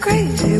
Crazy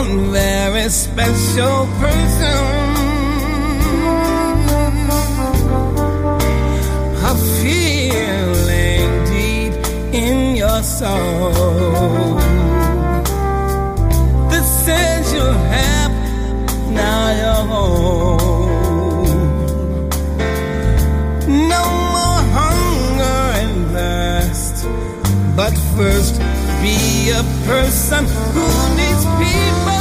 one very special person. A feeling deep in your soul. The sense you have now your home. No more hunger and thirst, but first be a person who needs people.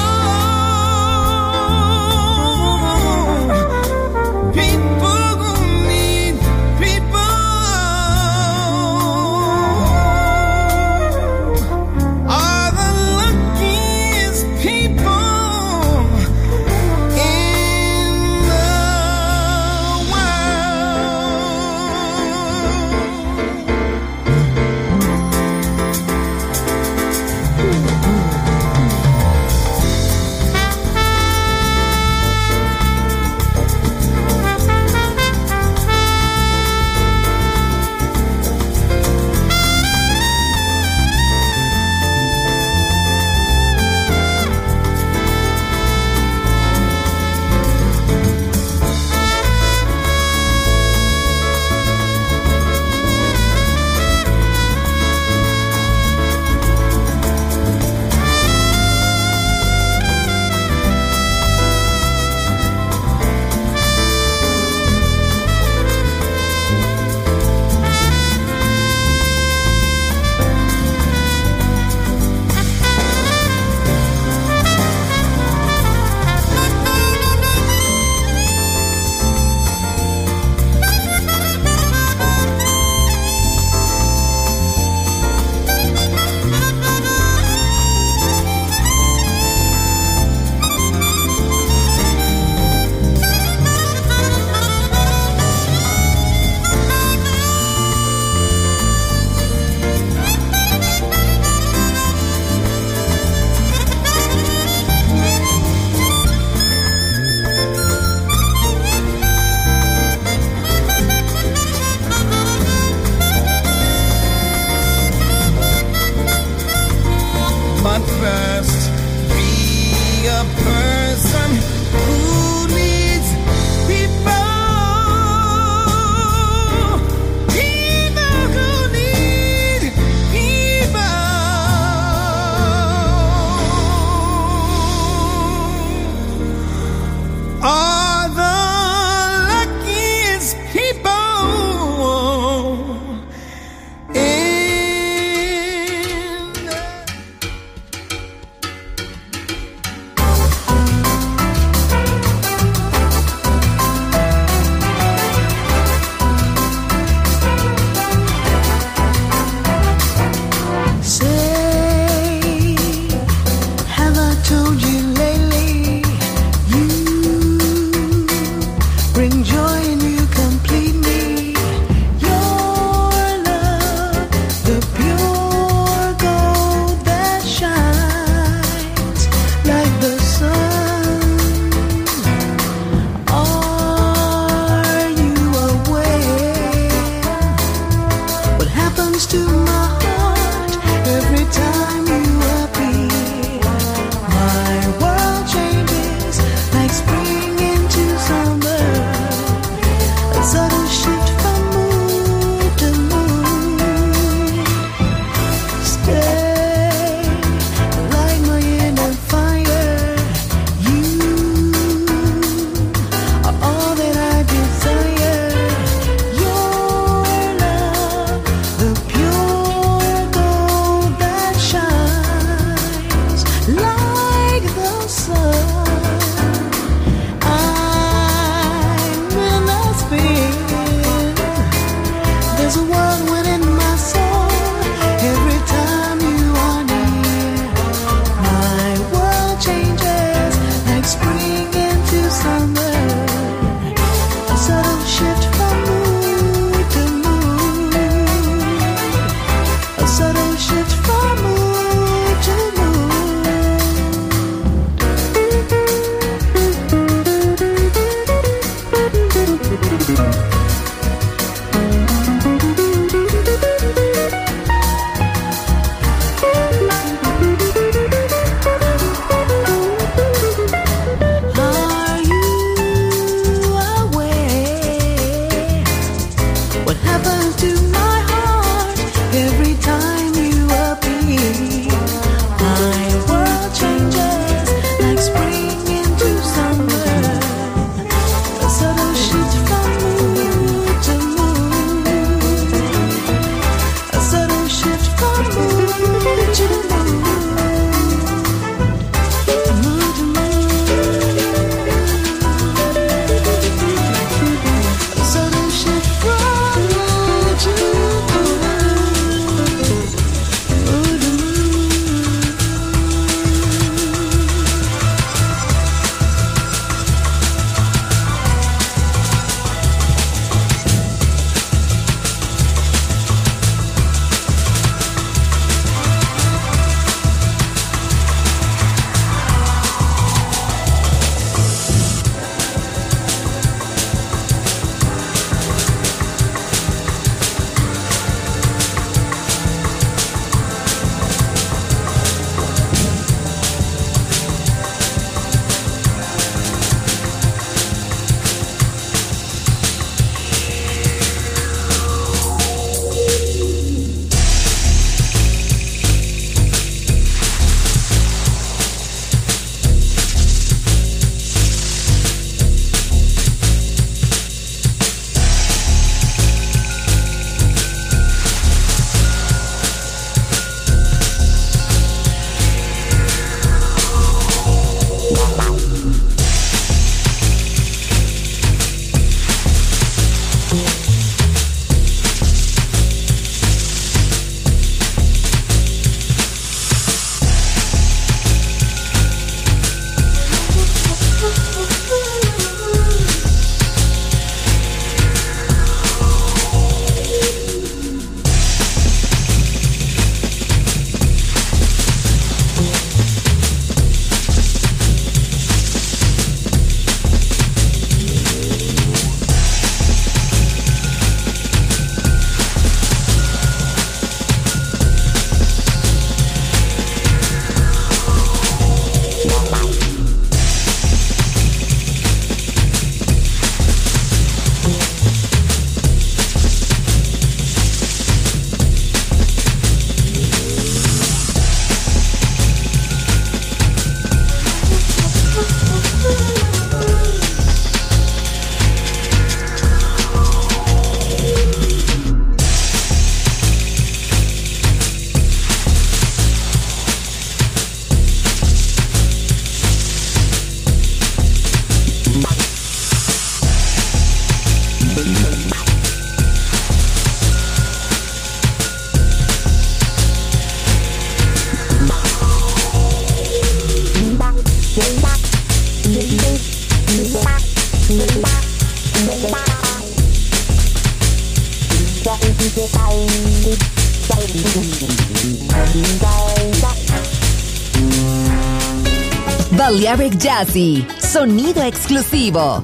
Jazzy, sonido exclusivo,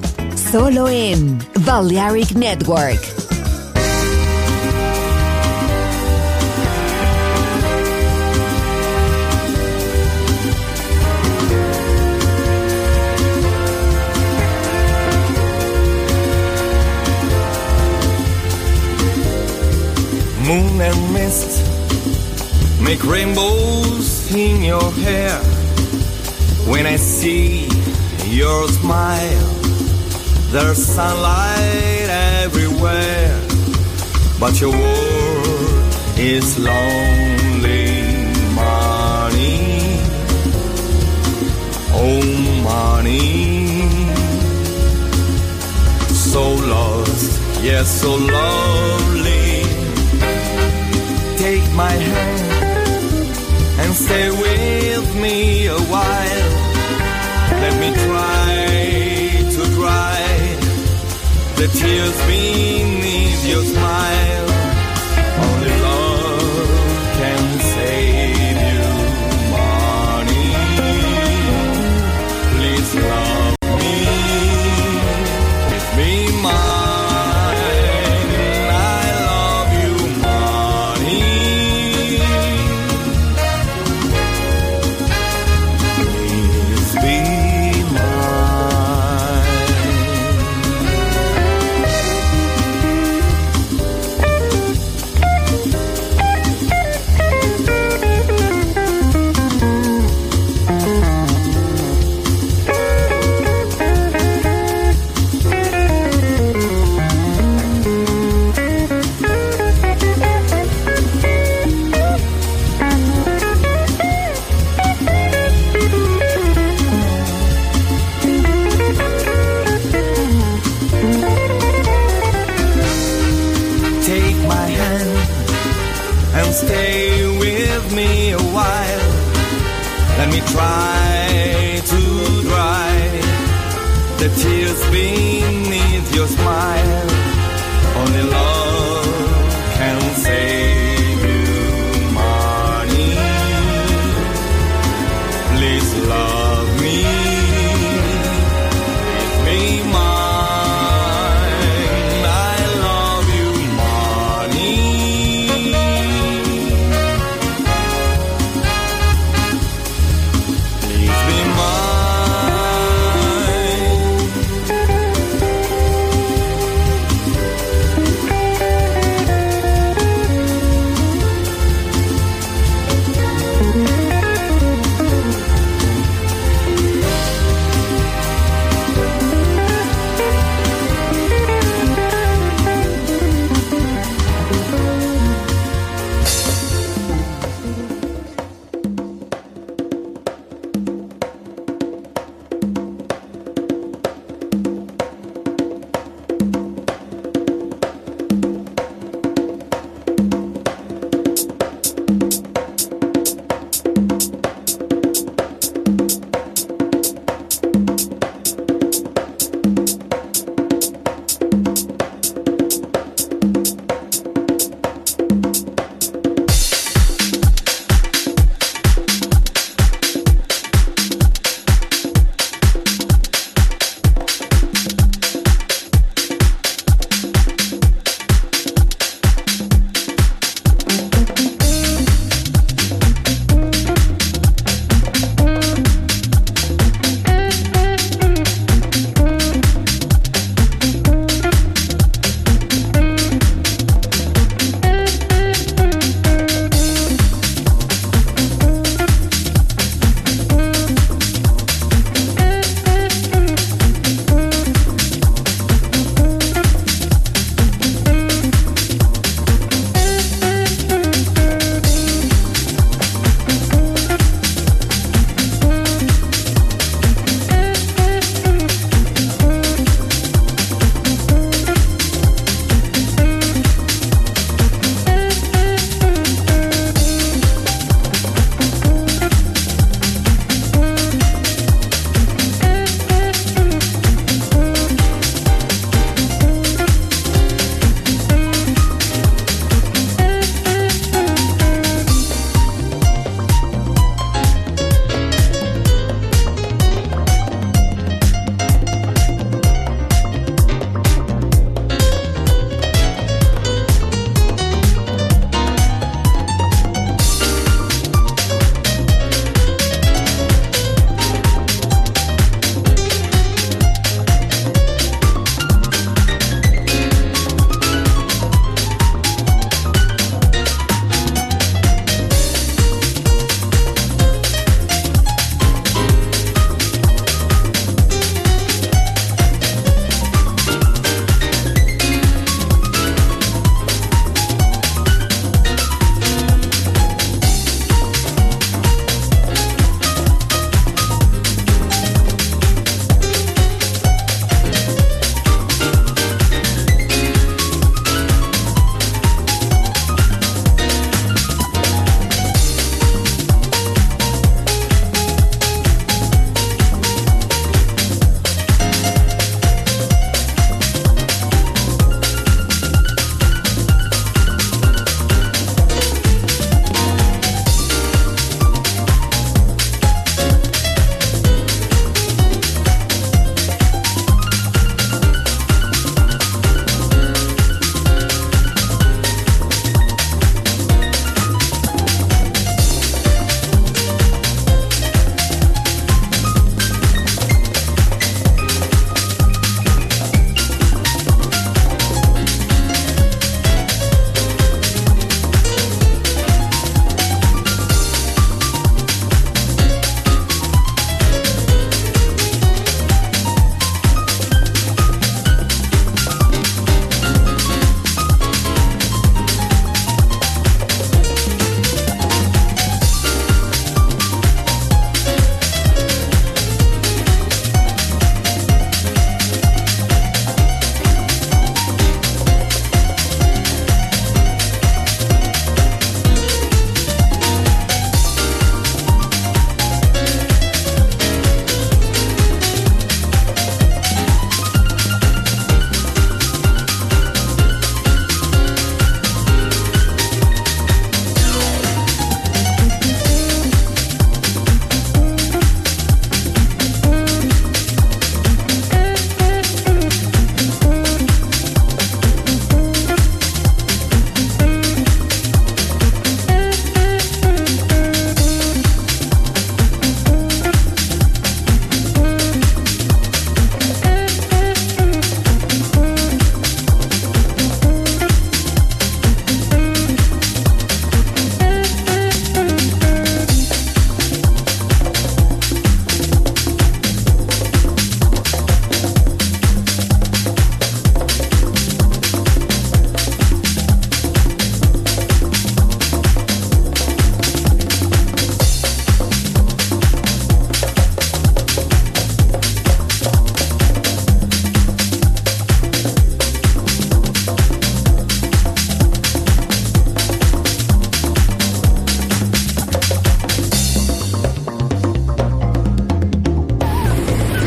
solo en Balearic Network. Moon and mist make rainbows in your hair. When I see your smile, there's sunlight everywhere. But your world is lonely money. Oh, money. So lost, yes, so lovely take my hand and stay with me a while. Tears beneath your smile.